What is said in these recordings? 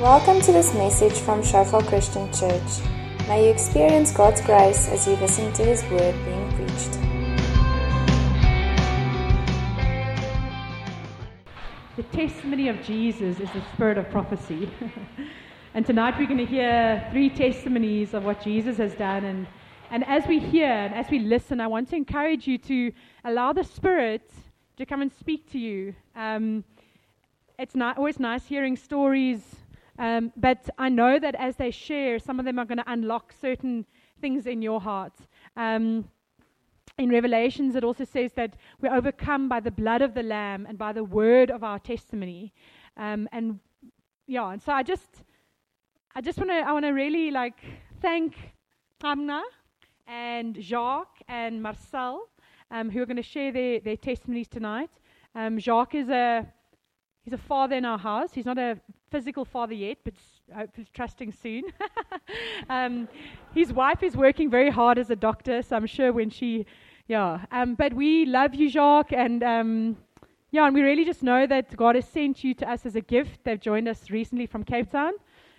Welcome to this message from Shofar Christian Church. May you experience God's grace as you listen to His word being preached. The testimony of Jesus is the spirit of prophecy. and tonight we're going to hear three testimonies of what Jesus has done. And, and as we hear and as we listen, I want to encourage you to allow the Spirit to come and speak to you. Um, it's not always nice hearing stories, um, but I know that as they share, some of them are going to unlock certain things in your heart. Um, in Revelations, it also says that we're overcome by the blood of the Lamb and by the word of our testimony. Um, and yeah, and so I just, I just want to, I want to really like thank Amna and Jacques and Marcel, um, who are going to share their, their testimonies tonight. Um, Jacques is a He's a father in our house. He's not a physical father yet, but he's trusting soon. um, his wife is working very hard as a doctor, so I'm sure when she, yeah. Um, but we love you, Jacques, and um, yeah, and we really just know that God has sent you to us as a gift. They've joined us recently from Cape Town.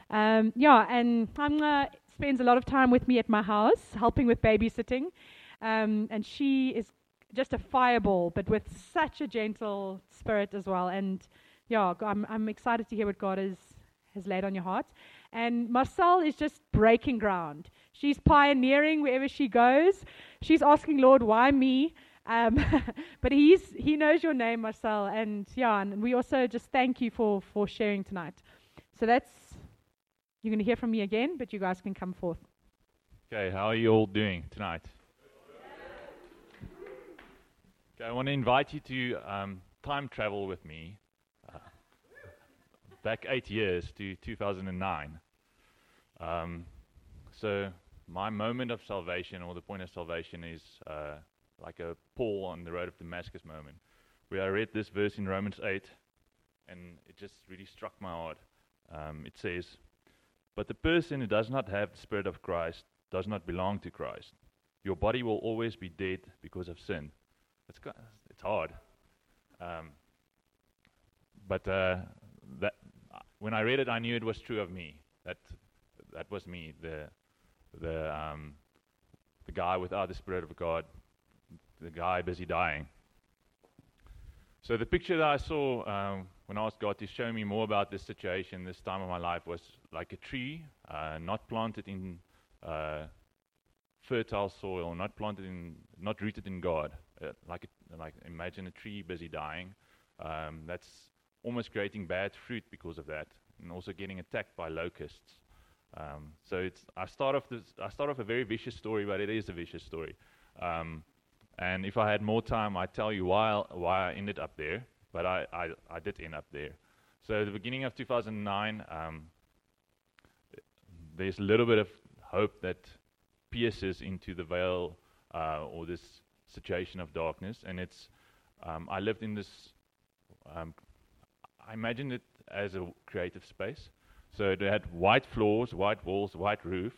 Um, yeah, and Hamna spends a lot of time with me at my house, helping with babysitting. Um, and she is just a fireball, but with such a gentle spirit as well. And yeah, I'm, I'm excited to hear what God has, has laid on your heart. And Marcel is just breaking ground. She's pioneering wherever she goes. She's asking, Lord, why me? Um, but he's, he knows your name, Marcel. And yeah, and we also just thank you for, for sharing tonight. So that's, you're going to hear from me again, but you guys can come forth. Okay, how are you all doing tonight? Okay, I want to invite you to um, time travel with me back eight years to 2009. Um, so my moment of salvation, or the point of salvation, is uh, like a Paul on the road of Damascus moment, where I read this verse in Romans 8, and it just really struck my heart. Um, it says, "But the person who does not have the Spirit of Christ does not belong to Christ. Your body will always be dead because of sin." It's it's hard, um, but uh, that when I read it, I knew it was true of me. That that was me, the the um, the guy without the spirit of God, the guy busy dying. So the picture that I saw um, when I asked God to show me more about this situation, this time of my life, was like a tree, uh, not planted in uh, fertile soil, not planted in, not rooted in God. Uh, like, a, like imagine a tree busy dying. Um, that's almost creating bad fruit because of that, and also getting attacked by locusts. Um, so it's I start off this I start off a very vicious story, but it is a vicious story. Um, and if I had more time, I'd tell you why why I ended up there. But I, I, I did end up there. So at the beginning of 2009, um, there's a little bit of hope that pierces into the veil uh, or this situation of darkness, and it's um, I lived in this um, I imagined it as a creative space. So it had white floors, white walls, white roof,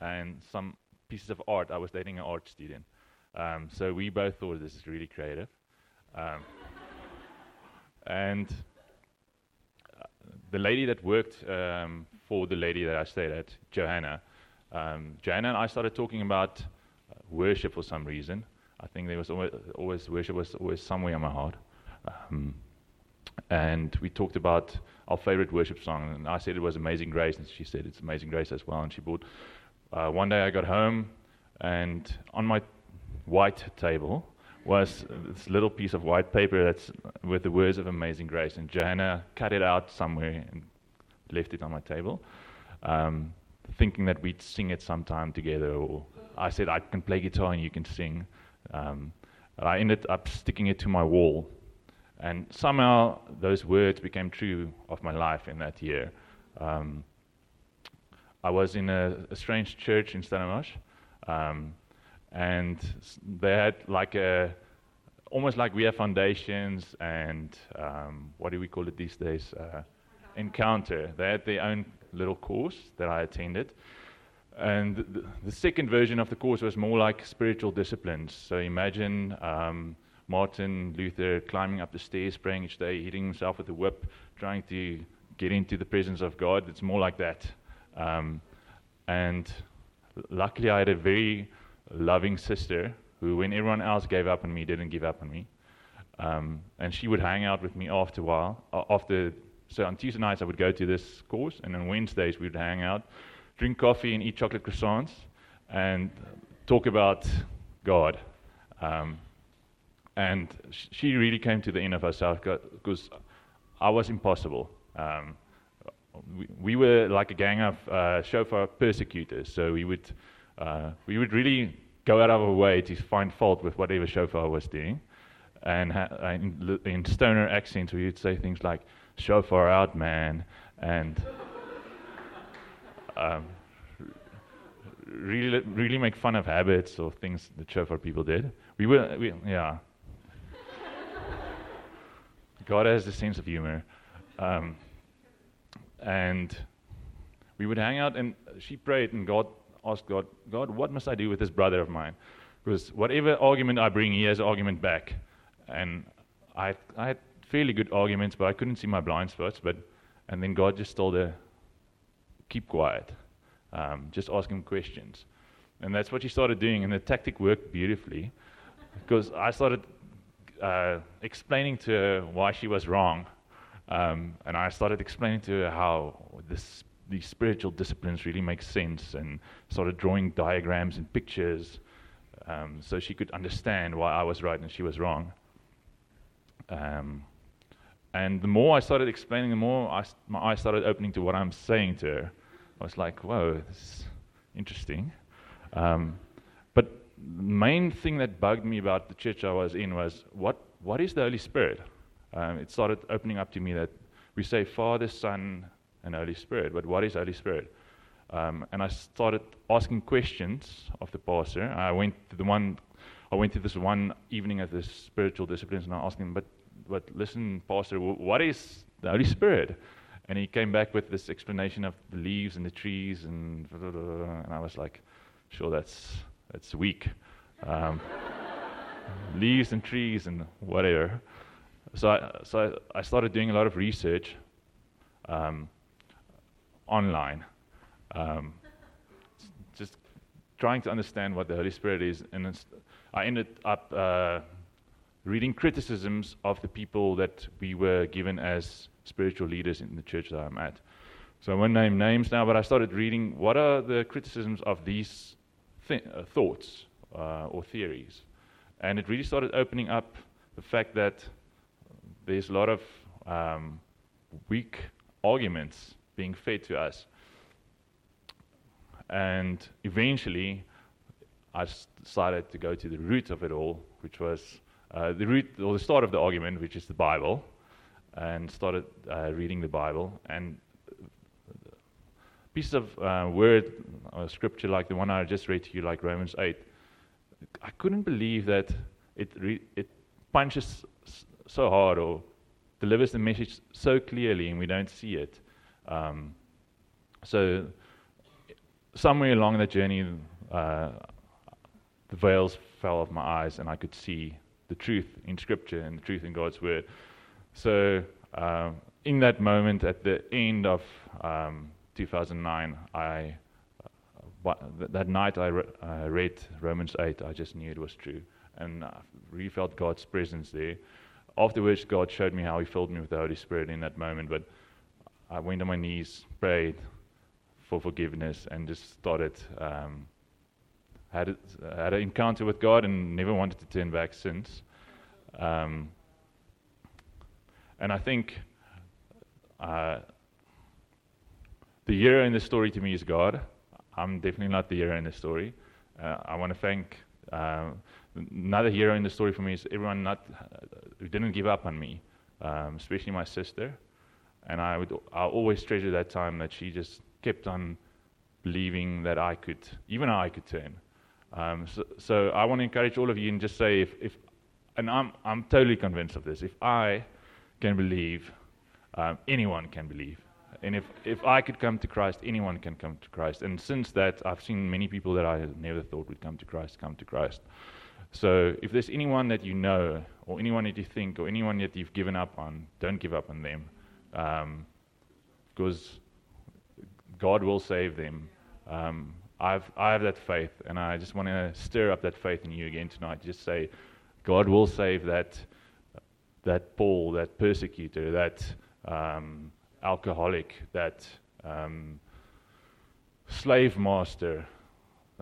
and some pieces of art. I was dating an art student. Um, so we both thought this is really creative. Um, and uh, the lady that worked um, for the lady that I stayed at, Johanna, um, Johanna and I started talking about worship for some reason. I think there was always, always worship was always somewhere in my heart. And we talked about our favorite worship song. And I said it was Amazing Grace, and she said it's Amazing Grace as well. And she bought. Uh, one day I got home, and on my white table was this little piece of white paper that's with the words of Amazing Grace. And Johanna cut it out somewhere and left it on my table, um, thinking that we'd sing it sometime together. Or I said I can play guitar and you can sing. Um, I ended up sticking it to my wall and somehow those words became true of my life in that year. Um, I was in a, a, strange church in Stellenbosch, um, and they had like a, almost like we have foundations and um, what do we call it these days? Uh, encounter. They had their own little course that I attended. And the, the, second version of the course was more like spiritual disciplines. So imagine um, Martin Luther climbing up the stairs, praying each day, hitting himself with a whip, trying to get into the presence of God. It's more like that. Um, and luckily, I had a very loving sister who, when everyone else gave up on me, didn't give up on me. Um, and she would hang out with me after a while. Uh, after, so on Tuesday nights, I would go to this course, and on Wednesdays, we'd hang out, drink coffee, and eat chocolate croissants, and talk about God. Um, and she really came to the end of herself because I was impossible. Um, we, we, were like a gang of uh, shofar persecutors, so we would uh, we would really go out of our way to find fault with whatever shofar was doing, and ha- in, in, stoner accents we would say things like "shofar out, man," and um, really really make fun of habits or things that shofar people did. We were we, yeah. God has a sense of humor. Um, and we would hang out, and she prayed, and God asked God, God, what must I do with this brother of mine? Because whatever argument I bring, he has an argument back. And I, I had fairly good arguments, but I couldn't see my blind spots. But, and then God just told her, keep quiet, um, just ask him questions. And that's what she started doing, and the tactic worked beautifully because I started uh, explaining to her why she was wrong. Um, and I started explaining to her how this, these spiritual disciplines really make sense and started drawing diagrams and pictures um, so she could understand why I was right and she was wrong. Um, and the more I started explaining, the more I, my eyes started opening to what I'm saying to her. I was like, whoa, this is interesting. Um, main thing that bugged me about the church I was in was what, what is the Holy Spirit? Um, it started opening up to me that we say Father, Son, and Holy Spirit, but what is Holy Spirit? Um, and I started asking questions of the pastor. I went to the one, I went to this one evening at the spiritual disciplines, and I asked him, "But, but listen, pastor, what is the Holy Spirit?" And he came back with this explanation of the leaves and the trees, and blah, blah, blah, and I was like, "Sure, that's that's weak." Um, leaves and trees and whatever. So I, so I started doing a lot of research um, online, um, just trying to understand what the Holy Spirit is. And I ended up uh, reading criticisms of the people that we were given as spiritual leaders in the church that I'm at. So I won't name names now, but I started reading what are the criticisms of these th- uh, thoughts uh, or theories. And it really started opening up the fact that there's a lot of um, weak arguments being fed to us. And eventually, I decided to go to the root of it all, which was uh, the root or the start of the argument, which is the Bible, and started uh, reading the Bible. And pieces of uh, word or scripture like the one I just read to you, like Romans 8, I couldn't believe that it, re- it punches so hard or delivers the message so clearly and we don't see it. Um, so, somewhere along the journey, uh, the veils fell off my eyes and I could see the truth in Scripture and the truth in God's Word. So, um, in that moment, at the end of um, 2009, I uh, that night I, re- I read Romans 8. I just knew it was true, and I really felt God's presence there afterwards, God showed me how He filled me with the Holy Spirit in that moment. But I went on my knees, prayed for forgiveness, and just started. Um, had, a, had an encounter with God and never wanted to turn back since. Um, and I think uh, the hero in the story to me is God. I'm definitely not the hero in the story. Uh, I want to thank uh, another hero in the story for me is everyone not who didn't give up on me, um, especially my sister. And I would I always treasure that time that she just kept on believing that I could, even I could turn. Um, so, so, I want to encourage all of you and just say, if, if and I'm I'm totally convinced of this. If I can believe, um, anyone can believe. And if, if I could come to Christ, anyone can come to Christ. And since that, I've seen many people that I never thought would come to Christ come to Christ. So if there's anyone that you know, or anyone that you think, or anyone that you've given up on, don't give up on them. Um, because God will save them. Um, I've, I have that faith, and I just want to stir up that faith in you again tonight. Just say, God will save that, that Paul, that persecutor, that um, alcoholic, that um, slave master.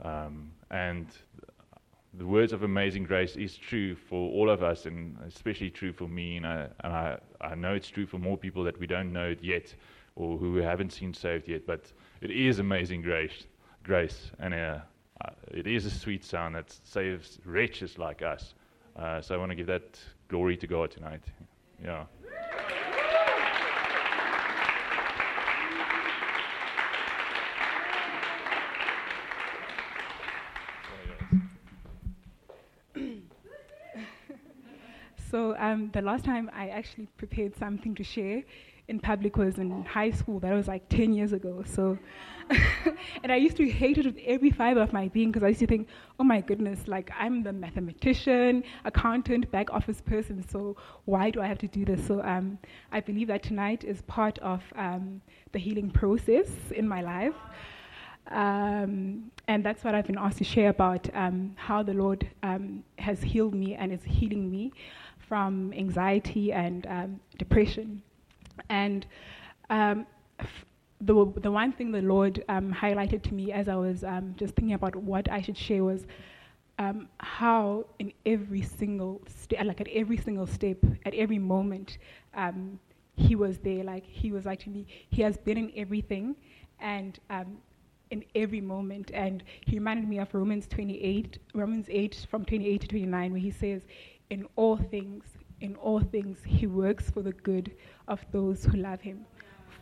Um, and the words of amazing grace is true for all of us, and especially true for me. And I, and I, I know it's true for more people that we don't know it yet, or who haven't seen saved yet. But it is amazing grace, grace, and uh, uh, it is a sweet sound that saves wretches like us. Uh, so I want to give that glory to God tonight. Yeah. So um, the last time I actually prepared something to share in public was in high school. That was like 10 years ago. So, and I used to hate it with every fiber of my being because I used to think, oh my goodness, like I'm the mathematician, accountant, back office person. So why do I have to do this? So um, I believe that tonight is part of um, the healing process in my life. Um, and that's what I've been asked to share about um, how the Lord um, has healed me and is healing me from anxiety and um, depression. And um, the, the one thing the Lord um, highlighted to me as I was um, just thinking about what I should share was um, how in every single step, like at every single step, at every moment, He was there. Like He was like to me, He has been in everything, and in every moment. And He reminded me of Romans 28, Romans 8 from 28 to 29, where He says, in all things, in all things, he works for the good of those who love him,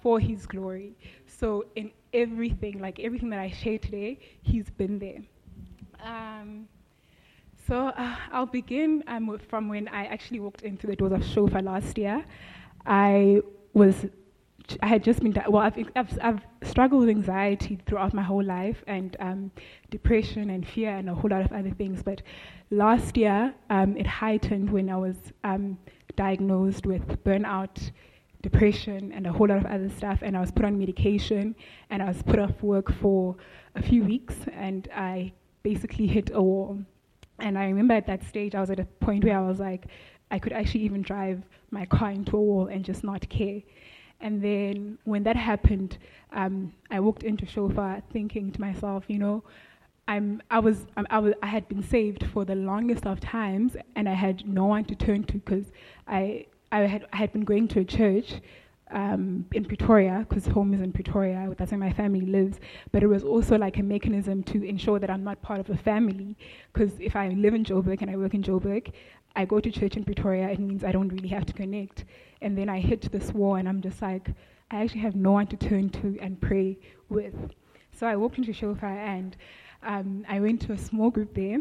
for his glory. So in everything, like everything that I share today, he's been there. Um, so uh, I'll begin um, from when I actually walked into the doors of Shofar last year. I was I had just been, well, I've, I've, I've, struggled with anxiety throughout my whole life and um, depression and fear and a whole lot of other things. But last year, um, it heightened when I was um, diagnosed with burnout, depression, and a whole lot of other stuff. And I was put on medication and I was put off work for a few weeks and I basically hit a wall. And I remember at that stage, I was at a point where I was like, I could actually even drive my car into a wall and just not care. And then when that happened, um, I walked into Shofar thinking to myself, you know, I'm, I, was, I, I, was, I had been saved for the longest of times and I had no one to turn to because I, I, had, I had been going to a church um, in Pretoria, because home is in Pretoria, that's where my family lives. But it was also like a mechanism to ensure that I'm not part of a family. Because if I live in Joburg and I work in Joburg, I go to church in Pretoria, it means I don't really have to connect. And then I hit this wall, and I'm just like, I actually have no one to turn to and pray with. So I walked into Shofar, and um, I went to a small group there.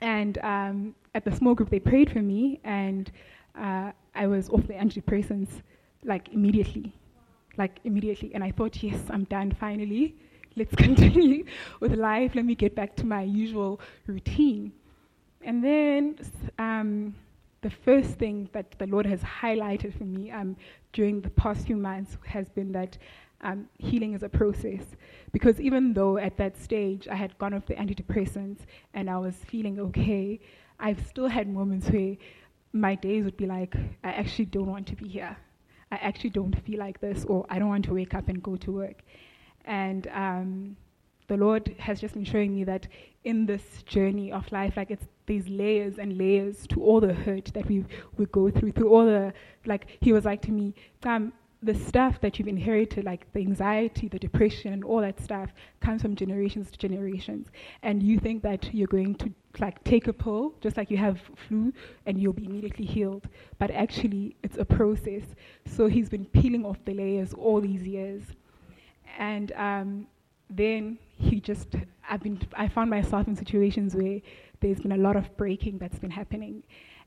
And um, at the small group, they prayed for me, and uh, I was off the antidepressants like immediately, like immediately. And I thought, yes, I'm done finally. Let's continue with life. Let me get back to my usual routine. And then um, the first thing that the Lord has highlighted for me um, during the past few months has been that um, healing is a process. Because even though at that stage I had gone off the antidepressants and I was feeling okay, I've still had moments where my days would be like, I actually don't want to be here. I actually don't feel like this, or I don't want to wake up and go to work. And um, the Lord has just been showing me that in this journey of life, like it's these layers and layers to all the hurt that we we go through, through all the like. He was like to me, um, the stuff that you've inherited, like the anxiety, the depression, and all that stuff, comes from generations to generations. And you think that you're going to like take a pill, just like you have flu, and you'll be immediately healed. But actually, it's a process. So he's been peeling off the layers all these years, and um, then he just I've been I found myself in situations where there's been a lot of breaking that's been happening,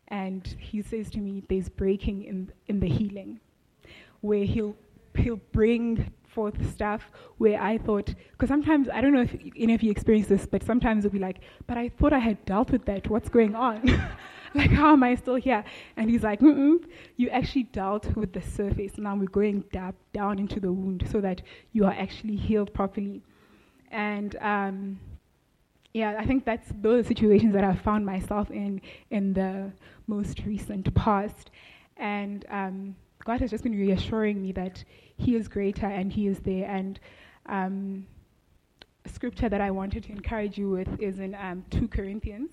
and he says to me, "There's breaking in in the healing." where he'll he'll bring forth stuff where I thought, because sometimes I don't know if any of you experience this, but sometimes it'll be like, but I thought I had dealt with that. What's going on? like, how am I still here? And he's like, you actually dealt with the surface. Now we're going dab, down into the wound so that you are actually healed properly. And um, yeah, I think that's those situations that I've found myself in in the most recent past. And um, God has just been reassuring me that He is greater and He is there. And um, scripture that I wanted to encourage you with is in um, 2 Corinthians.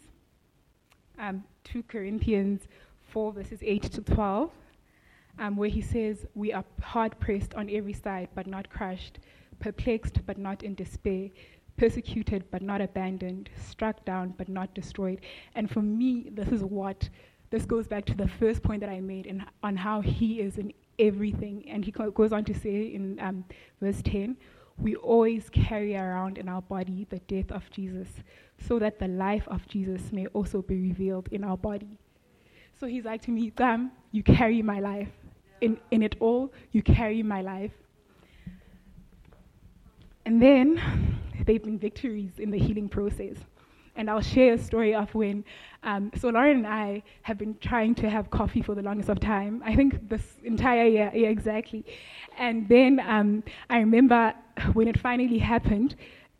Um, 2 Corinthians 4, verses 8 to 12, um, where he says, We are hard pressed on every side, but not crushed, perplexed, but not in despair, persecuted, but not abandoned, struck down, but not destroyed. And for me, this is what, this goes back to the first point that I made in, on how he is in everything. And he goes on to say in um, verse 10, we always carry around in our body the death of Jesus, so that the life of Jesus may also be revealed in our body. So he's like to me, Damn, you carry my life. In, in it all, you carry my life. And then there have been victories in the healing process. And I'll share a story of when, um, so Lauren and I have been trying to have coffee for the longest of time. I think this entire year, yeah, exactly. And then um, I remember when it finally happened,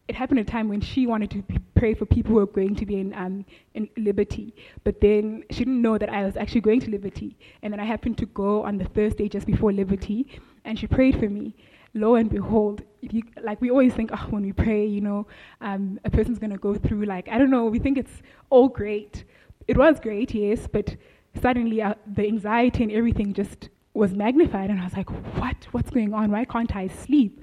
it happened at a time when she wanted to pray for people who were going to be in, um, in Liberty. But then she didn't know that I was actually going to Liberty. And then I happened to go on the Thursday just before Liberty, and she prayed for me lo and behold, you, like we always think, oh, when we pray, you know, um, a person's going to go through, like, I don't know, we think it's all great. It was great, yes, but suddenly uh, the anxiety and everything just was magnified. And I was like, what? What's going on? Why can't I sleep?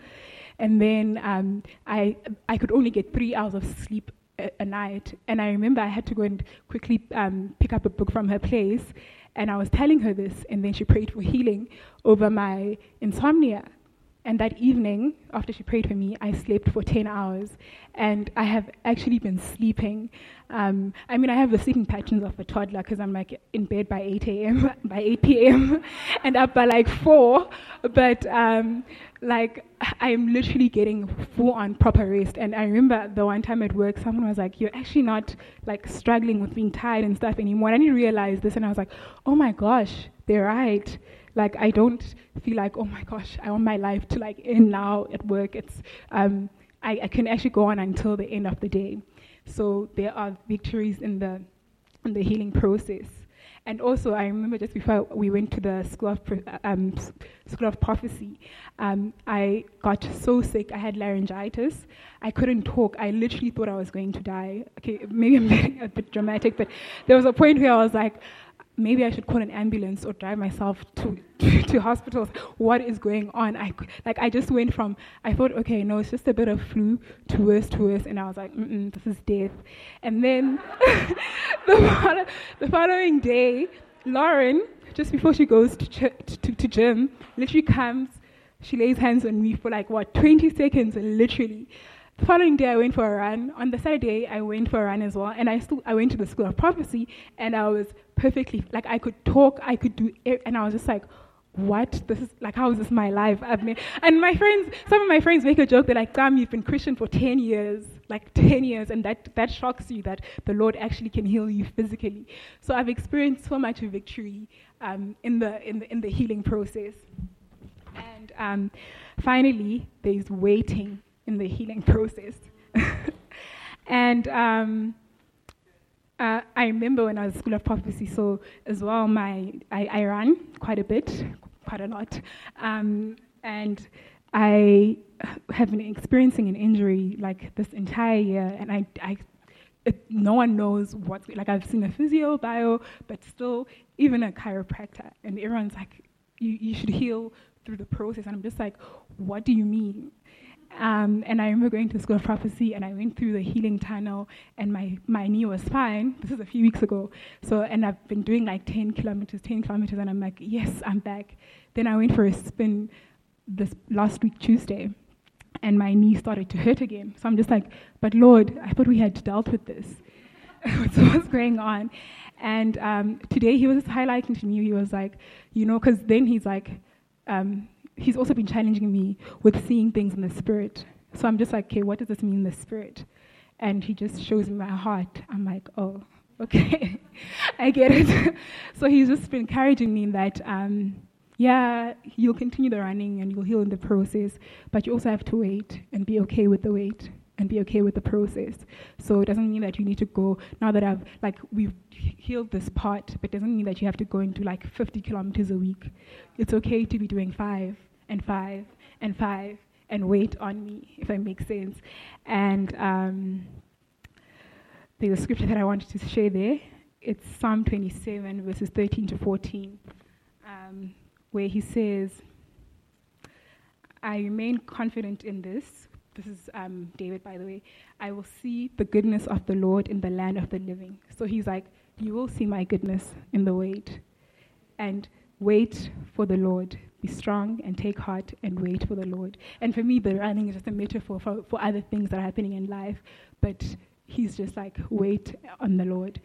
And then um, I, I could only get three hours of sleep a, a, night. And I remember I had to go and quickly um, pick up a book from her place. And I was telling her this, and then she prayed for healing over my insomnia. And that evening, after she prayed for me, I slept for 10 hours. And I have actually been sleeping. Um, I mean, I have the sleeping patterns of a toddler because I'm like in bed by 8 a.m., by 8 p.m., and up by like 4. But um, like, I'm literally getting full on proper rest. And I remember the one time at work, someone was like, You're actually not like struggling with being tired and stuff anymore. And I didn't realize this. And I was like, Oh my gosh, they're right. Like I don't feel like, oh my gosh, I want my life to like end now at work. It's um, I, I can actually go on until the end of the day. So there are victories in the in the healing process. And also, I remember just before we went to the school of um, school of prophecy, um, I got so sick. I had laryngitis. I couldn't talk. I literally thought I was going to die. Okay, maybe I'm being a bit dramatic, but there was a point where I was like, maybe I should call an ambulance or drive myself to, to, to, hospitals. What is going on? I, like, I just went from, I thought, okay, no, it's just a bit of flu to worse to worse. And I was like, mm this is death. And then the, the following day, Lauren, just before she goes to, ch- to, to gym, literally comes, she lays hands on me for like, what, 20 seconds, literally. The following day, I went for a run. On the Saturday, I went for a run as well, and I still I went to the school of prophecy, and I was perfectly like I could talk, I could do, it, and I was just like, what? This is like how is this my life? I've and my friends, some of my friends make a joke. They're like, "Damn, you've been Christian for ten years, like ten years, and that that shocks you that the Lord actually can heal you physically." So I've experienced so much victory um, in the in the in the healing process, and um, finally, there's waiting in the healing process. and um, uh, I remember when I was School of Prophecy, so as well, my I, I ran quite a bit, quite a lot, um, and I have been experiencing an injury like this entire year, and I, I it, no one knows what's like. I've seen a physio, bio, but still, even a chiropractor, and everyone's like, you, you should heal through the process, and I'm just like, what do you mean? Um, and I remember going to School of Prophecy and I went through the healing tunnel and my, my knee was fine. This is a few weeks ago. So, and I've been doing like 10 kilometers, 10 kilometers, and I'm like, yes, I'm back. Then I went for a spin this last week, Tuesday, and my knee started to hurt again. So I'm just like, but Lord, I thought we had dealt with this. so what's going on? And um, today he was highlighting to me, he was like, you know, because then he's like, um, he's also been challenging me with seeing things in the spirit. So I'm just like, okay, what does this mean in the spirit? And he just shows me my heart. I'm like, oh, Okay, I get it. so he's just been encouraging me that, um, yeah, you'll continue the running and you'll heal in the process, but you also have to wait and be okay with the wait and be okay with the process. So it doesn't mean that you need to go now that I've like we've healed this part, but it doesn't mean that you have to go into like 50 kilometers a week. It's okay to be doing five and five and five and wait on me, if that makes sense. And um, there's a scripture that I wanted to share there. It's Psalm 27, verses 13 to 14, um, where he says, I remain confident in this. This is um, David, by the way. I will see the goodness of the Lord in the land of the living. So he's like, You will see my goodness in the wait. And wait for the Lord. Be strong and take heart and wait for the Lord. And for me, the running is just a metaphor for, for other things that are happening in life. But he's just like, wait on the Lord.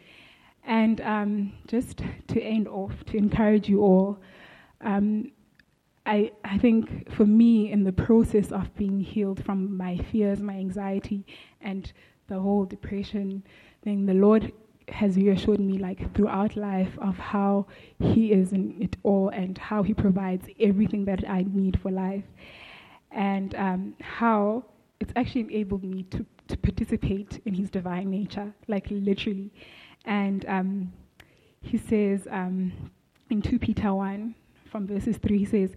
And um, just to end off, to encourage you all, um, I, I think for me, in the process of being healed from my fears, my anxiety, and the whole depression thing, the Lord has reassured me, like throughout life, of how He is in it all and how He provides everything that I need for life, and um, how it's actually enabled me to to participate in his divine nature, like literally. And um, he says um, in 2 Peter 1, from verses 3, he says,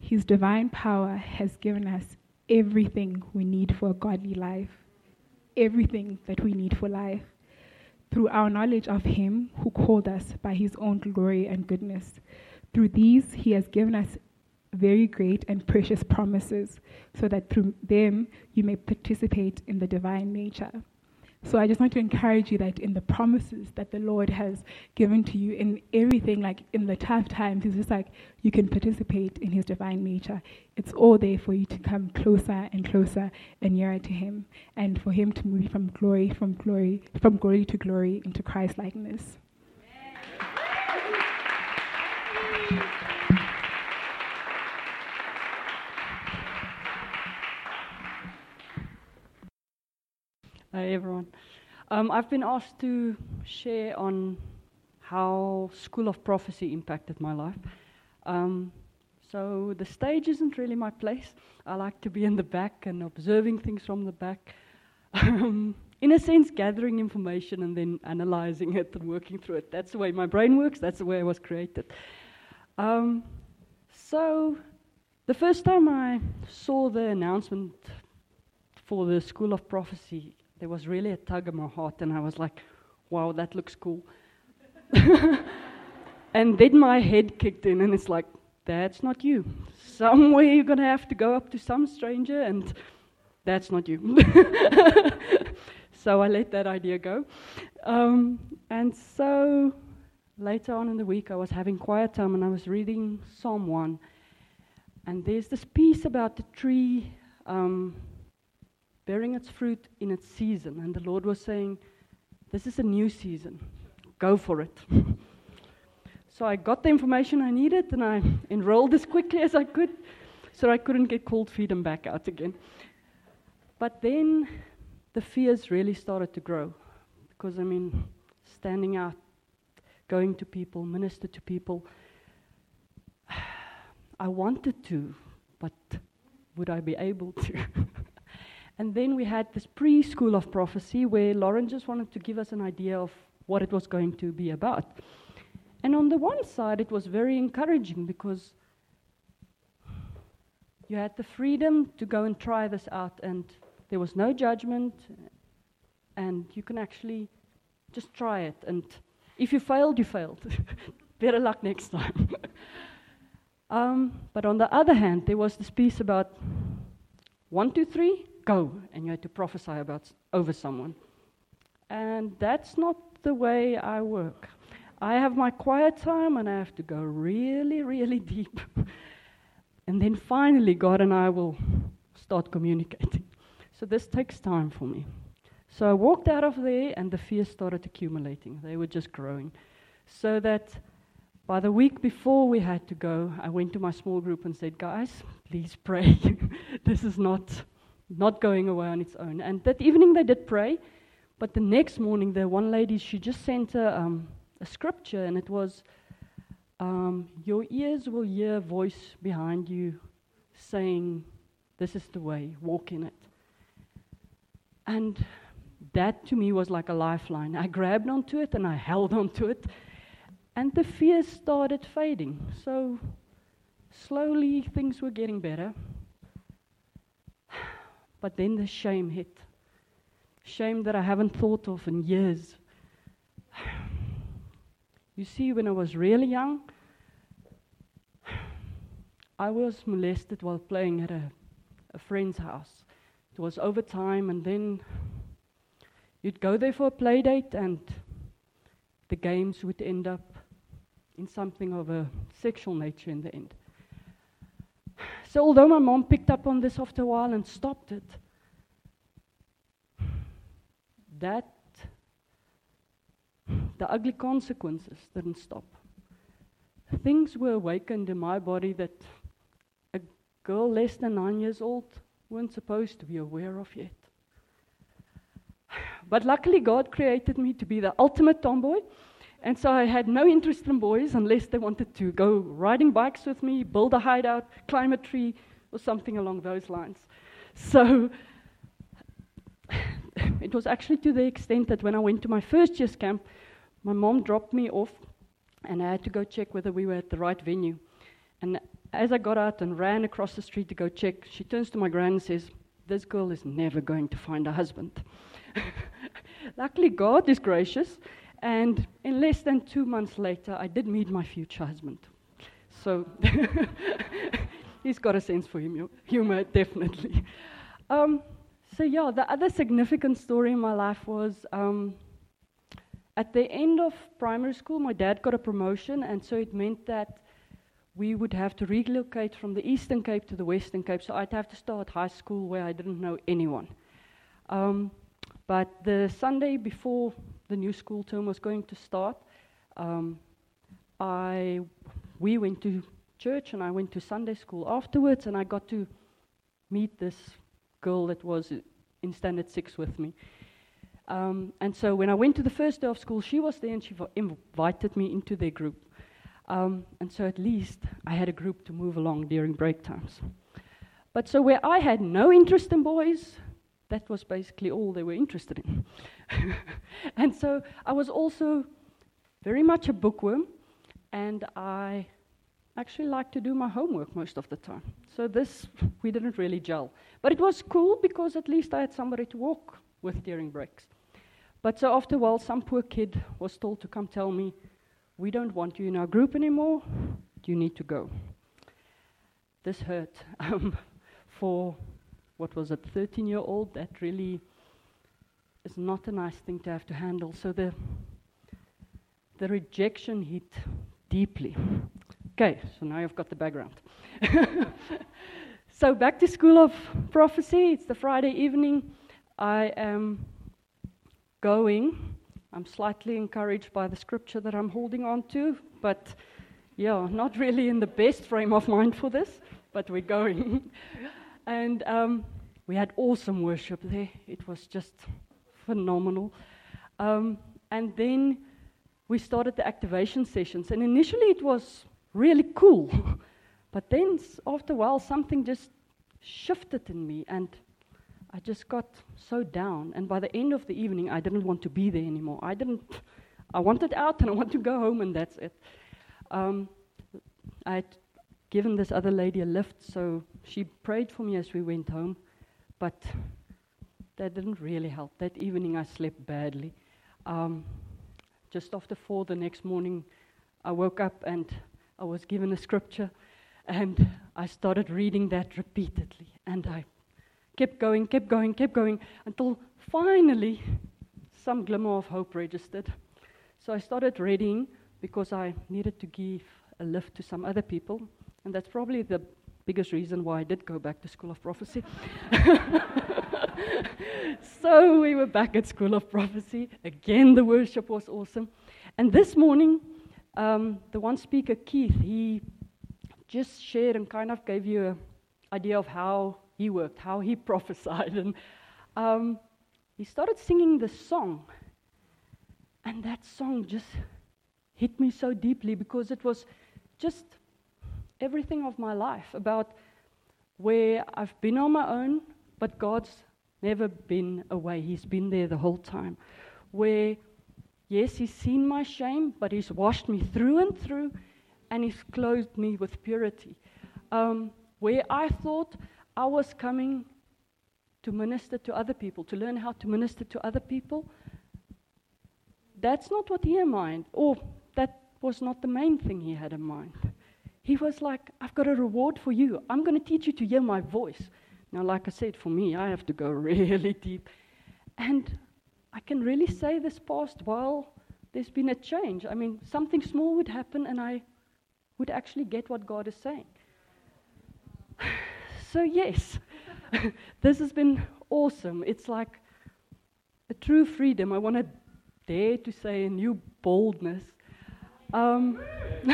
His divine power has given us everything we need for a godly life, everything that we need for life, through our knowledge of Him who called us by His own glory and goodness. Through these, He has given us very great and precious promises, so that through them you may participate in the divine nature. So I just want to encourage you that in the promises that the Lord has given to you in everything, like in the tough times, it's just like you can participate in His divine nature. It's all there for you to come closer and closer and nearer to Him, and for Him to move from glory, from glory, from glory to glory into Christ likeness. Hey everyone. Um, I've been asked to share on how School of Prophecy impacted my life. Um, so the stage isn't really my place. I like to be in the back and observing things from the back. Um, in a sense, gathering information and then analyzing it and working through it. That's the way my brain works, that's the way I was created. Um, so, the first time I saw the announcement for the School of Prophecy, there was really a tug in my heart, and I was like, wow, that looks cool. and then my head kicked in, and it's like, that's not you. Somewhere you're going to have to go up to some stranger, and that's not you. so I let that idea go. Um, and so later on in the week, I was having quiet time, and I was reading Psalm 1. And there's this piece about the tree. Um, bearing its fruit in its season. And the Lord was saying, This is a new season. Go for it. so I got the information I needed and I enrolled as quickly as I could so I couldn't get cold feet and back out again. But then the fears really started to grow because, I mean, standing out, going to people, minister to people, I wanted to, but would I be able to? And then we had this preschool of prophecy where Lauren just wanted to give us an idea of what it was going to be about. And on the one side, it was very encouraging because you had the freedom to go and try this out, and there was no judgment, and you can actually just try it. And if you failed, you failed. Better luck next time. um, but on the other hand, there was this piece about one, two, three, go, and you had to prophesy about over someone. And that's not the way I work. I have my quiet time and I have to go really, really deep. and then finally, God and I will start communicating. So this takes time for me. So I walked out of there and the fears started accumulating. They were just growing. So that by the week before we had to go, I went to my small group and said, Guys, please pray. this is not not going away on its own. And that evening they did pray, But the next morning, the one lady, she just sent a, um, a scripture, and it was, um, Your ears will hear a voice behind you saying, This is the way, walk in it. And that to me was like a lifeline. I grabbed onto it and I held onto it, and the fear started fading. So slowly things were getting better. But then the shame hit. Shame that I haven't thought of in years. You see, when I was really young, I was molested while playing at a, a friend's house. It was overtime, and then you'd go there for a play date, and the games would end up in something of a sexual nature in the end. So, although my mom picked up on this after a while and stopped it, that the ugly consequences didn't stop. Things were awakened in my body that a girl less than nine years old weren't supposed to be aware of yet. But luckily, God created me to be the ultimate tomboy. And so I had no interest in boys unless they wanted to go riding bikes with me, build a hideout, climb a tree, or something along those lines. So it was actually to the extent that when I went to my first year's camp, my mom dropped me off and I had to go check whether we were at the right venue. And as I got out and ran across the street to go check, she turns to my grand and says, This girl is never going to find a husband. Luckily, God is gracious, and in less than two months later, I did meet my future husband. So he's got a sense for humor, humor definitely. Um, so, yeah, the other significant story in my life was um, at the end of primary school, my dad got a promotion, and so it meant that we would have to relocate from the Eastern Cape to the Western Cape. So, I'd have to start high school where I didn't know anyone. Um, but the Sunday before the new school term was going to start, um, I, we went to church and I went to Sunday school afterwards, and I got to meet this girl that was in standard six with me. Um, and so when I went to the first day of school, she was there and she invited me into their group. Um, and so at least I had a group to move along during break times. But so where I had no interest in boys, that was basically all they were interested in. and so I was also very much a bookworm, and I actually liked to do my homework most of the time. So this, we didn't really gel. But it was cool because at least I had somebody to walk with during breaks. But so after a while, some poor kid was told to come tell me, We don't want you in our group anymore, you need to go. This hurt. Um, for what was it, 13 year old, that really is not a nice thing to have to handle. So the, the rejection hit deeply. Okay, so now I've got the background. so back to School of Prophecy. It's the Friday evening. I am going. I'm slightly encouraged by the scripture that I'm holding on to, but yeah, not really in the best frame of mind for this, but we're going. And um, we had awesome worship there. It was just phenomenal. Um, and then we started the activation sessions. And initially it was really cool. but then after a while, something just shifted in me. And I just got so down. And by the end of the evening, I didn't want to be there anymore. I didn't. I wanted out and I wanted to go home, and that's it. Um, I had given this other lady a lift, so she prayed for me as we went home, but that didn't really help. That evening I slept badly. Um, just after four the next morning, I woke up and I was given a scripture, and I started reading that repeatedly. And I kept going, kept going, kept going, until finally some glimmer of hope registered. So I started reading because I needed to give a lift to some other people. And that's probably the biggest reason why I did go back to School of Prophecy. so we were back at School of Prophecy. Again, the worship was awesome. And this morning, um, the one speaker, Keith, he just shared and kind of gave you an idea of how he worked, how he prophesied. And um, he started singing this song. And that song just hit me so deeply because it was just everything of my life about where I've been on my own, but God's never been away. He's been there the whole time. Where, yes, He's seen my shame, but He's washed me through and through, and He's clothed me with purity. Um, where I thought I was coming to minister to other people, to learn how to minister to other people, that's not what He had in mind, or that was not the main thing He had in mind. He was like, I've got a reward for you. I'm going to teach you to hear my voice. Now, like I said, for me, I have to go really deep. And I can really say this past while there's been a change. I mean, something small would happen and I would actually get what God is saying. so, yes, this has been awesome. It's like a true freedom. I want to dare to say a new boldness. Um,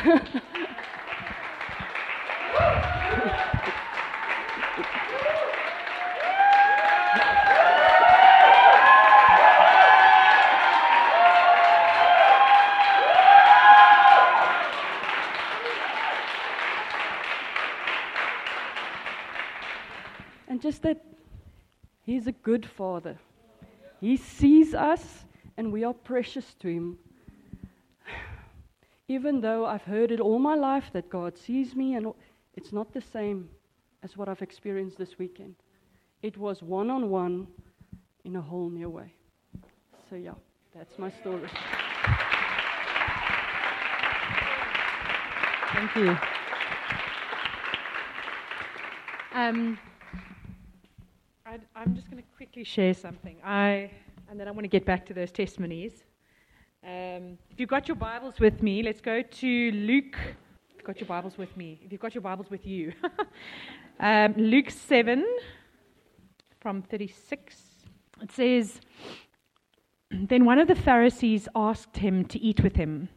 just that He's a good Father. He sees us and we are precious to Him. Even though I've heard it all my life that God sees me and it's not the same as what I've experienced this weekend. It was one on one in a whole new way. So, yeah, that's my story. Thank you. Um, I, am just going to quickly share something. I, and then I want to get back to those testimonies. Um, if you've got your Bibles with me, let's go to Luke If you've got your Bibles with me, if you've got your Bibles with you, um, Luke 7 from 36, it says, Then one of the Pharisees asked him to eat with him.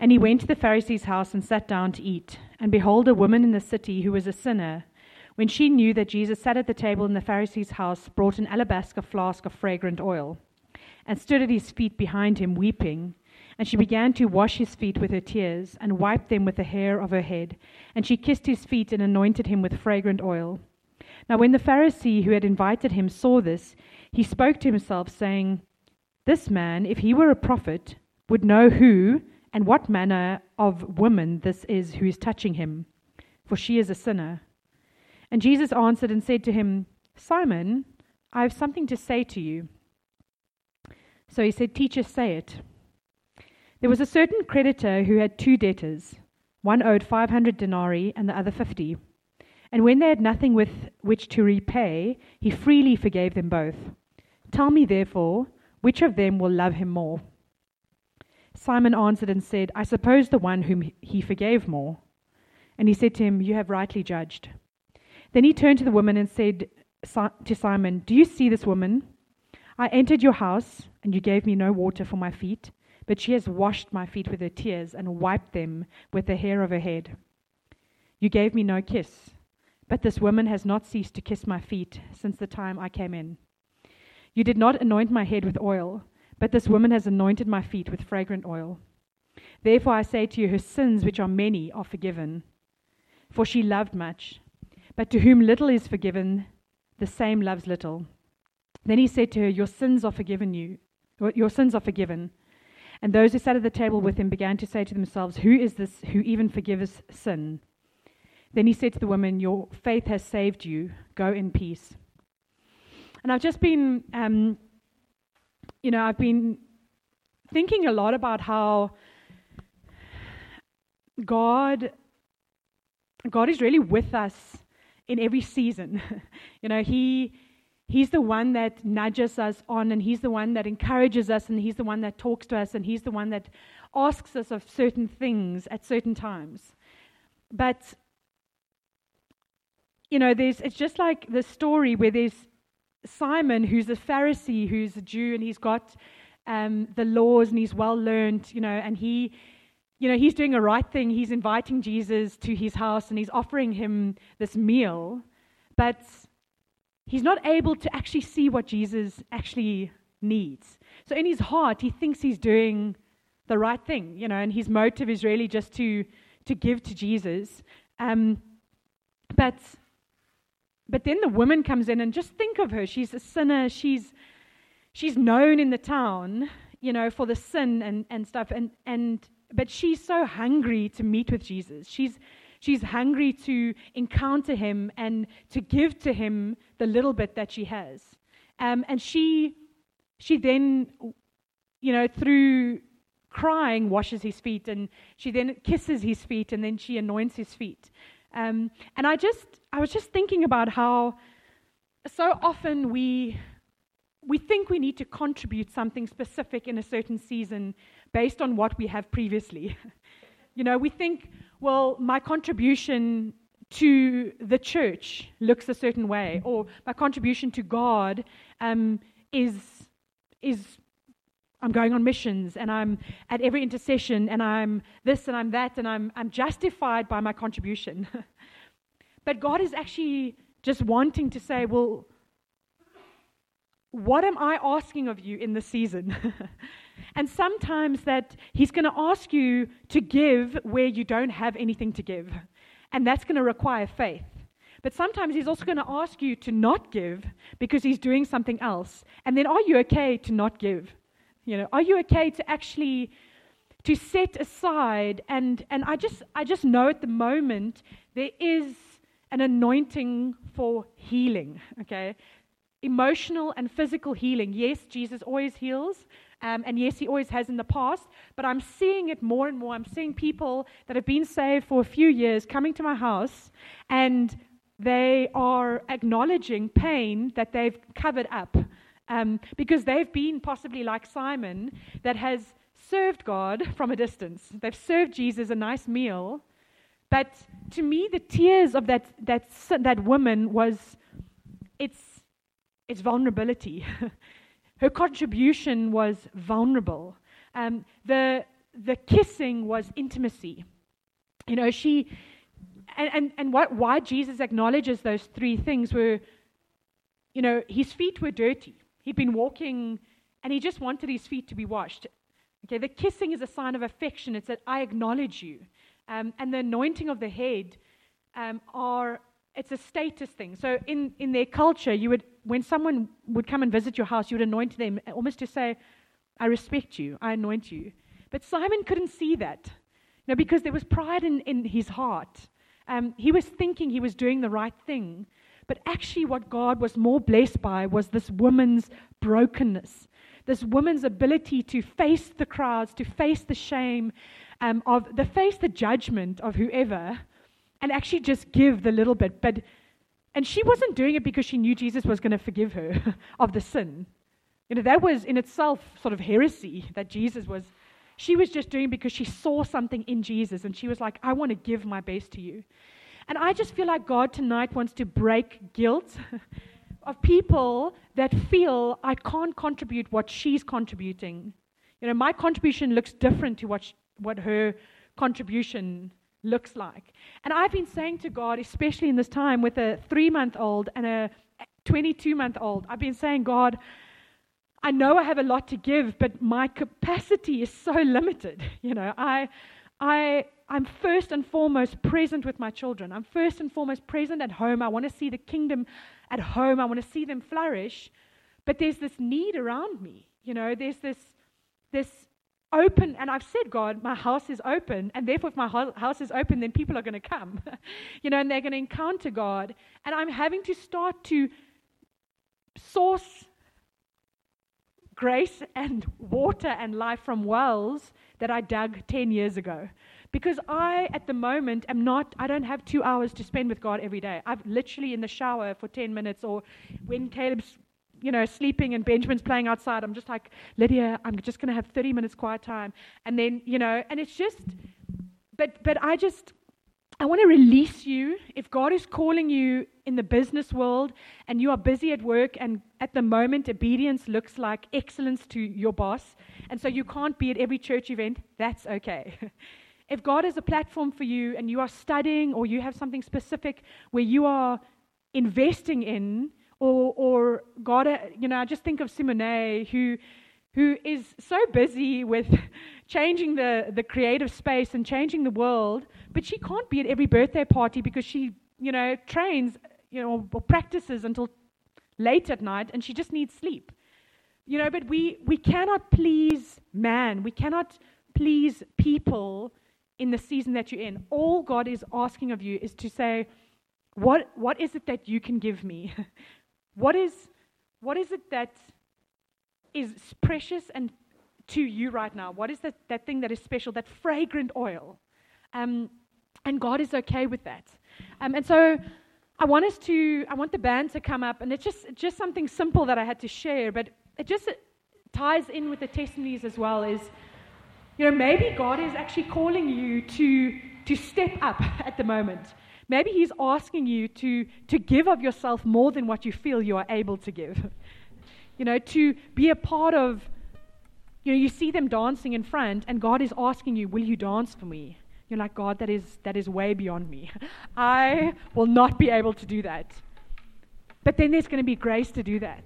And he went to the Pharisee's house and sat down to eat. And behold, a woman in the city who was a sinner, when she knew that Jesus sat at the table in the Pharisee's house, brought an alabaster flask of fragrant oil, and stood at his feet behind him, weeping. And she began to wash his feet with her tears, and wiped them with the hair of her head. And she kissed his feet and anointed him with fragrant oil. Now, when the Pharisee who had invited him saw this, he spoke to himself, saying, This man, if he were a prophet, would know who and what manner of woman this is who is touching him, for she is a sinner. And Jesus answered and said to him, Simon, I have something to say to you. So he said, Teacher, say it. There was a certain creditor who had two debtors. One owed 500 denarii and the other 50. And when they had nothing with which to repay, he freely forgave them both. Tell me, therefore, which of them will love him more? Simon answered and said, I suppose the one whom he forgave more. And he said to him, You have rightly judged. Then he turned to the woman and said to Simon, Do you see this woman? I entered your house, and you gave me no water for my feet but she has washed my feet with her tears and wiped them with the hair of her head. You gave me no kiss, but this woman has not ceased to kiss my feet since the time I came in. You did not anoint my head with oil, but this woman has anointed my feet with fragrant oil. Therefore I say to you, her sins, which are many, are forgiven. For she loved much. But to whom little is forgiven, the same loves little. Then he said to her, Your sins are forgiven you. Your sins are forgiven. And those who sat at the table with him began to say to themselves, Who is this who even forgives sin? Then he said to the woman, Your faith has saved you. Go in peace. And I've just been, um, you know, I've been thinking a lot about how God, God is really with us in every season. you know, He He's the one that nudges us on, and He's the one that encourages us, and He's the one that talks to us, and He's the one that asks us of certain things at certain times. But, you know, there's, it's just like the story where there's Simon, who's a Pharisee, who's a Jew, and he's got um, the laws, and he's well learned, you know, and he. You know, he's doing a right thing. He's inviting Jesus to his house and he's offering him this meal. But he's not able to actually see what Jesus actually needs. So in his heart, he thinks he's doing the right thing, you know, and his motive is really just to, to give to Jesus. Um, but, but then the woman comes in, and just think of her. She's a sinner. She's, she's known in the town, you know, for the sin and, and stuff. And, and, but she's so hungry to meet with Jesus. She's, she's hungry to encounter him and to give to him the little bit that she has. Um, and she, she then, you know, through crying, washes his feet, and she then kisses his feet, and then she anoints his feet. Um, and I just, I was just thinking about how so often we, we think we need to contribute something specific in a certain season based on what we have previously. you know, we think, well, my contribution to the church looks a certain way, or my contribution to God um, is is I'm going on missions and I'm at every intercession and I'm this and I'm that and I'm I'm justified by my contribution. but God is actually just wanting to say, well, what am I asking of you in this season? and sometimes that He's going to ask you to give where you don't have anything to give. And that's going to require faith. But sometimes he's also going to ask you to not give because he's doing something else. And then are you okay to not give? You know, are you okay to actually to set aside and and I just I just know at the moment there is an anointing for healing, okay? Emotional and physical healing. Yes, Jesus always heals, um, and yes, he always has in the past, but I'm seeing it more and more. I'm seeing people that have been saved for a few years coming to my house, and they are acknowledging pain that they've covered up um, because they've been possibly like Simon that has served God from a distance. They've served Jesus a nice meal. But to me, the tears of that, that, that woman was its, its vulnerability. Her contribution was vulnerable. Um, the, the kissing was intimacy. You know, she, and, and, and what, why Jesus acknowledges those three things were, you know, his feet were dirty. He'd been walking and he just wanted his feet to be washed. Okay, the kissing is a sign of affection. It's that I acknowledge you. Um, and the anointing of the head um, are, it's a status thing. So in, in their culture, you would, when someone would come and visit your house, you would anoint them almost to say, I respect you, I anoint you. But Simon couldn't see that. You know, because there was pride in, in his heart. Um, he was thinking he was doing the right thing. But actually, what God was more blessed by was this woman's brokenness, this woman's ability to face the crowds, to face the shame um, of, the face the judgment of whoever, and actually just give the little bit. But and she wasn't doing it because she knew Jesus was going to forgive her of the sin. You know, that was in itself sort of heresy that Jesus was. She was just doing because she saw something in Jesus and she was like, I want to give my best to you. And I just feel like God tonight wants to break guilt of people that feel I can't contribute what she's contributing. You know, my contribution looks different to what, what her contribution looks like. And I've been saying to God, especially in this time with a three month old and a 22 month old, I've been saying, God, I know I have a lot to give, but my capacity is so limited. You know, I, I, I'm first and foremost present with my children. I'm first and foremost present at home. I want to see the kingdom at home. I want to see them flourish. But there's this need around me. You know, there's this, this open, and I've said, God, my house is open, and therefore, if my house is open, then people are going to come, you know, and they're going to encounter God. And I'm having to start to source grace and water and life from wells that I dug 10 years ago. Because I, at the moment, am not, I don't have two hours to spend with God every day. I've literally in the shower for 10 minutes, or when Caleb's, you know, sleeping and Benjamin's playing outside, I'm just like, Lydia, I'm just going to have 30 minutes quiet time. And then, you know, and it's just, but, but I just, I want to release you. If God is calling you in the business world and you are busy at work, and at the moment, obedience looks like excellence to your boss, and so you can't be at every church event, that's okay. if God is a platform for you and you are studying or you have something specific where you are investing in Or, or God, uh, you know, I just think of Simone, who, who is so busy with changing the, the creative space and changing the world, but she can't be at every birthday party because she, you know, trains, you know, or practices until late at night and she just needs sleep. You know, but we, we cannot please man. We cannot please people in the season that you're in. All God is asking of you is to say, what, what is it that you can give me? what, is, what is it that is precious and to you right now? What is that, that thing that is special, that fragrant oil? Um, and God is okay with that. Um, and so I want us to, I want the band to come up, and it's just, just something simple that I had to share, but it just ties in with the testimonies as well. Is you know maybe God is actually calling you to to step up at the moment. Maybe He's asking you to to give of yourself more than what you feel you are able to give. You know, to be a part of. You know, you see them dancing in front, and God is asking you, "Will you dance for me?" You're like, God, that is, that is way beyond me. I will not be able to do that. But then there's going to be grace to do that.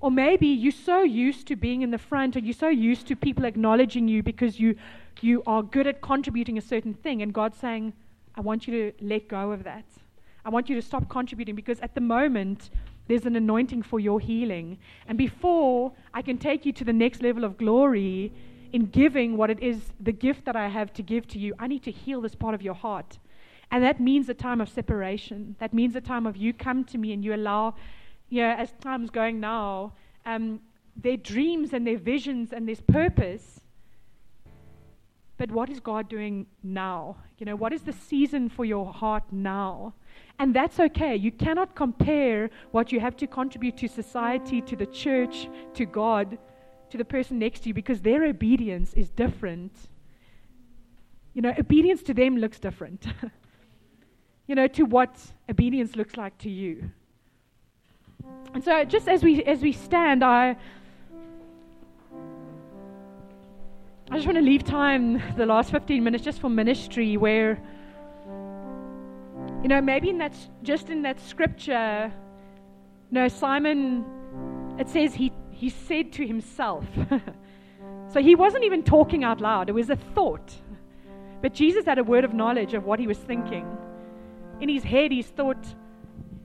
Or maybe you're so used to being in the front, or you're so used to people acknowledging you because you, you are good at contributing a certain thing, and God's saying, I want you to let go of that. I want you to stop contributing because at the moment, there's an anointing for your healing. And before I can take you to the next level of glory, in giving what it is, the gift that I have to give to you, I need to heal this part of your heart. And that means a time of separation. That means a time of you come to me and you allow, you know, as time's going now, um, their dreams and their visions and their purpose. But what is God doing now? You know, what is the season for your heart now? And that's okay. You cannot compare what you have to contribute to society, to the church, to God to the person next to you because their obedience is different. You know, obedience to them looks different. you know, to what obedience looks like to you. And so just as we as we stand, I I just want to leave time the last 15 minutes just for ministry where you know, maybe in that just in that scripture, you know, Simon it says he he said to himself. so he wasn't even talking out loud, it was a thought. But Jesus had a word of knowledge of what he was thinking. In his head, he's thought,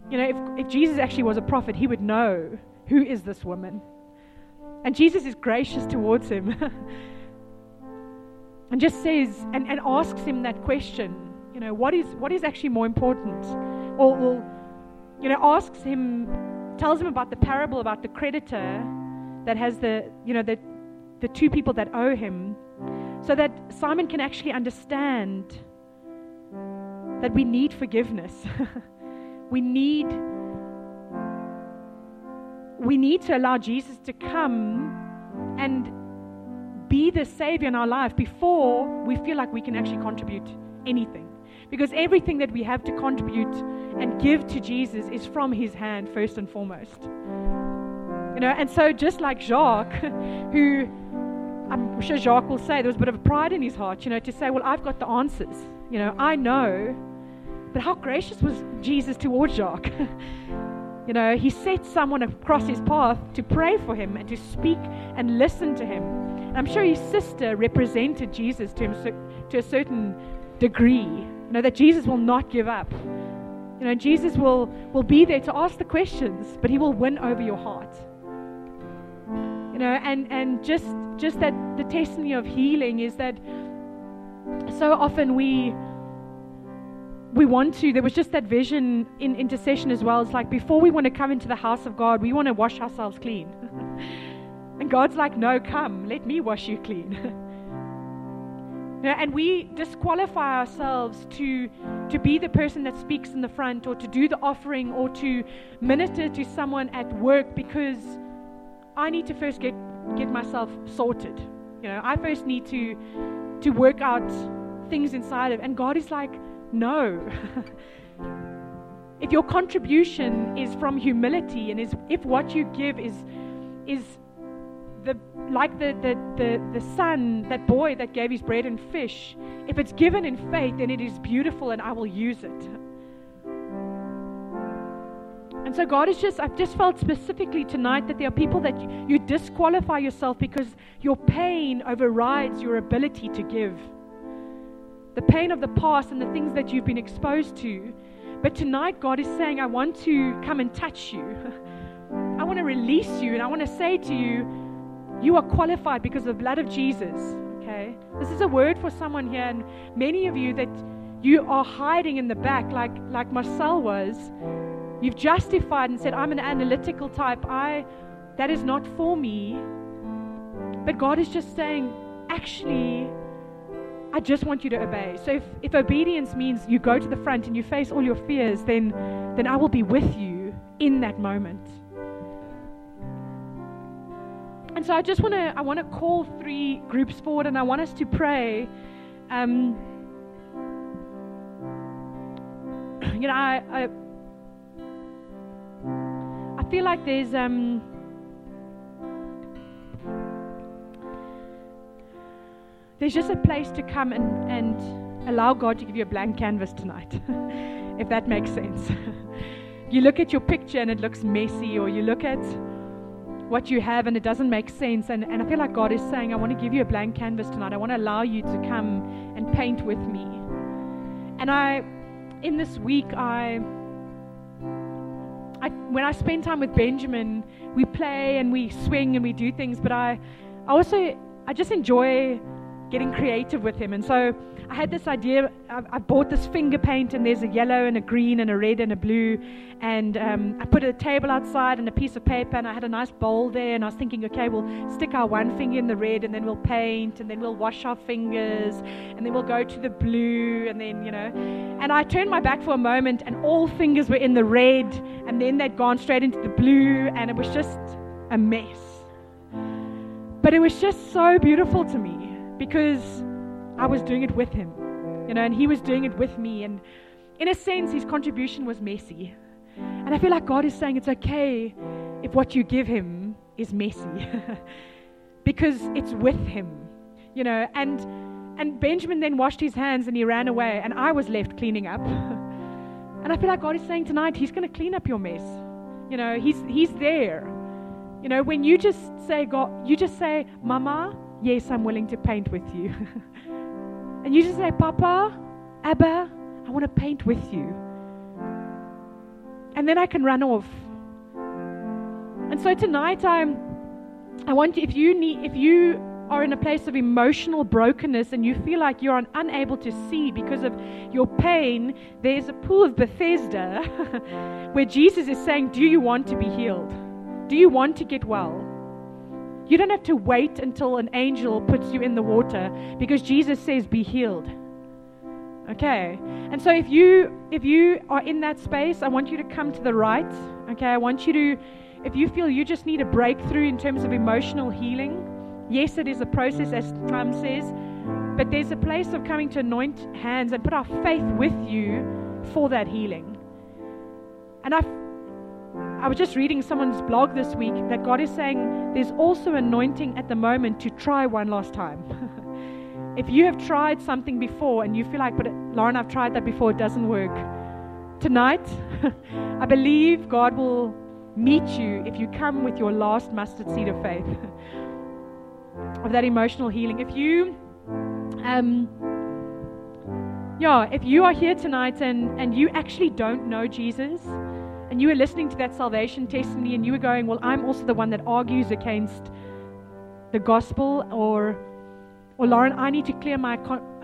you know, if, if Jesus actually was a prophet, he would know who is this woman. And Jesus is gracious towards him and just says and, and asks him that question, you know, what is, what is actually more important? Or, or, you know, asks him, tells him about the parable about the creditor that has the, you know, the, the two people that owe him, so that Simon can actually understand that we need forgiveness. we need we need to allow Jesus to come and be the savior in our life before we feel like we can actually contribute anything. Because everything that we have to contribute and give to Jesus is from his hand first and foremost. You know, and so just like Jacques, who I'm sure Jacques will say there was a bit of pride in his heart, you know, to say, Well, I've got the answers. You know, I know. But how gracious was Jesus towards Jacques? you know, he set someone across his path to pray for him and to speak and listen to him. And I'm sure his sister represented Jesus to him to a certain degree. You know, that Jesus will not give up. You know, Jesus will, will be there to ask the questions, but he will win over your heart You know, and, and just just that the testimony of healing is that so often we we want to there was just that vision in intercession as well it's like before we want to come into the house of god we want to wash ourselves clean and god's like no come let me wash you clean and we disqualify ourselves to to be the person that speaks in the front or to do the offering or to minister to someone at work because I need to first get get myself sorted. You know, I first need to to work out things inside of and God is like, no. if your contribution is from humility and is if what you give is is the like the, the, the, the son, that boy that gave his bread and fish, if it's given in faith, then it is beautiful and I will use it. And so, God is just, I've just felt specifically tonight that there are people that you, you disqualify yourself because your pain overrides your ability to give. The pain of the past and the things that you've been exposed to. But tonight, God is saying, I want to come and touch you. I want to release you, and I want to say to you, you are qualified because of the blood of Jesus. Okay? This is a word for someone here, and many of you that you are hiding in the back, like, like Marcel was. You've justified and said, I'm an analytical type. I that is not for me. But God is just saying, actually, I just want you to obey. So if, if obedience means you go to the front and you face all your fears, then then I will be with you in that moment. And so I just want to I want to call three groups forward and I want us to pray. Um, you know, I, I I feel like there's um there's just a place to come and, and allow God to give you a blank canvas tonight, if that makes sense. you look at your picture and it looks messy, or you look at what you have and it doesn't make sense. And, and I feel like God is saying, I want to give you a blank canvas tonight. I want to allow you to come and paint with me. And I, in this week, I, I when I spend time with Benjamin, we play and we swing and we do things, but I, I also, I just enjoy getting creative with him. And so I had this idea. I, I, bought this finger paint, and there's a yellow and a green and a red and a blue. And um, I put a table outside and a piece of paper, and I had a nice bowl there. And I was thinking, okay, we'll stick our one finger in the red, and then we'll paint, and then we'll wash our fingers, and then we'll go to the blue, and then, you know. And I turned my back for a moment, and all fingers were in the red, and then they'd gone straight into the blue, and it was just a mess. But it was just so beautiful to me because I was doing it with him, you know, and he was doing it with me. And in a sense, his contribution was messy. And I feel like God is saying it's okay if what you give him is messy because it's with him, you know. And and Benjamin then washed his hands and he ran away, and I was left cleaning up. and I feel like God is saying tonight, He's going to clean up your mess. You know, He's He's there. You know, when you just say, God, you just say, Mama, yes, I'm willing to paint with you. And you just say, Papa, Abba, I want to paint with you. And then I can run off. And so tonight I'm I want you if you need if you are in a place of emotional brokenness and you feel like you're unable to see because of your pain, there's a pool of Bethesda where Jesus is saying, Do you want to be healed? Do you want to get well? You don't have to wait until an angel puts you in the water because Jesus says, Be healed. Okay. And so if you if you are in that space, I want you to come to the right. Okay. I want you to if you feel you just need a breakthrough in terms of emotional healing, yes, it is a process as Tom says, but there's a place of coming to anoint hands and put our faith with you for that healing. And I I was just reading someone's blog this week that God is saying there's also anointing at the moment to try one last time. if you have tried something before and you feel like, but Lauren, I've tried that before, it doesn't work. Tonight, I believe God will meet you if you come with your last mustard seed of faith, of that emotional healing. If you, um, yeah, if you are here tonight and, and you actually don't know Jesus, and you were listening to that salvation testimony and you were going, Well, I'm also the one that argues against the gospel, or, or Lauren, I need to clear my,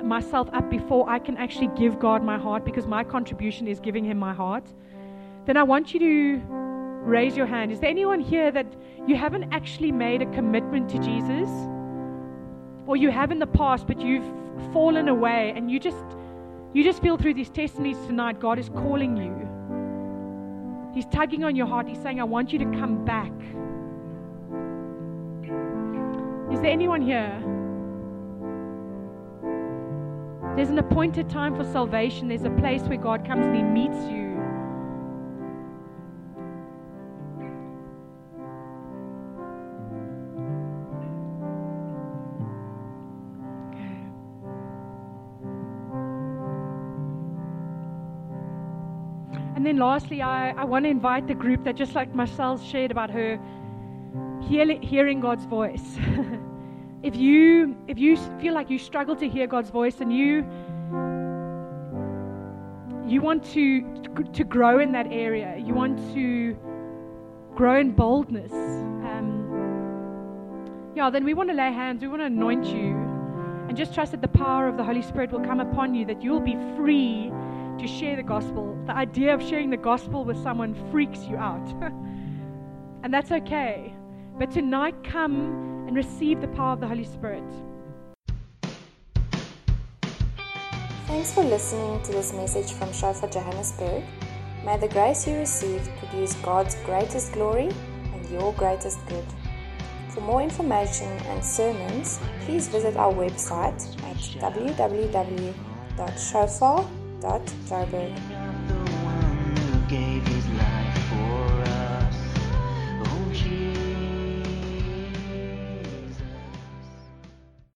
myself up before I can actually give God my heart because my contribution is giving Him my heart, then I want you to raise your hand. Is there anyone here that you haven't actually made a commitment to Jesus? Or you have in the past, but you've fallen away and you just you just feel through these testimonies tonight, God is calling you He's tugging on your heart. He's saying, I want you to come back. Is there anyone here? There's an appointed time for salvation. There's a place where God comes and He meets you. Then lastly, I, I want to invite the group that just like Marcel shared about her hearing God's voice. if you if you feel like you struggle to hear God's voice and you you want to to grow in that area, you want to grow in boldness. Um, yeah, then we want to lay hands, we want to anoint you, and just trust that the power of the Holy Spirit will come upon you, that you'll be free to share the gospel. The idea of sharing the gospel with someone freaks you out. and that's okay. But tonight, come and receive the power of the Holy Spirit. Thanks for listening to this message from Shofar Johannesburg. May the grace you received produce God's greatest glory and your greatest good. For more information and sermons, please visit our website at www.shofar.joburg.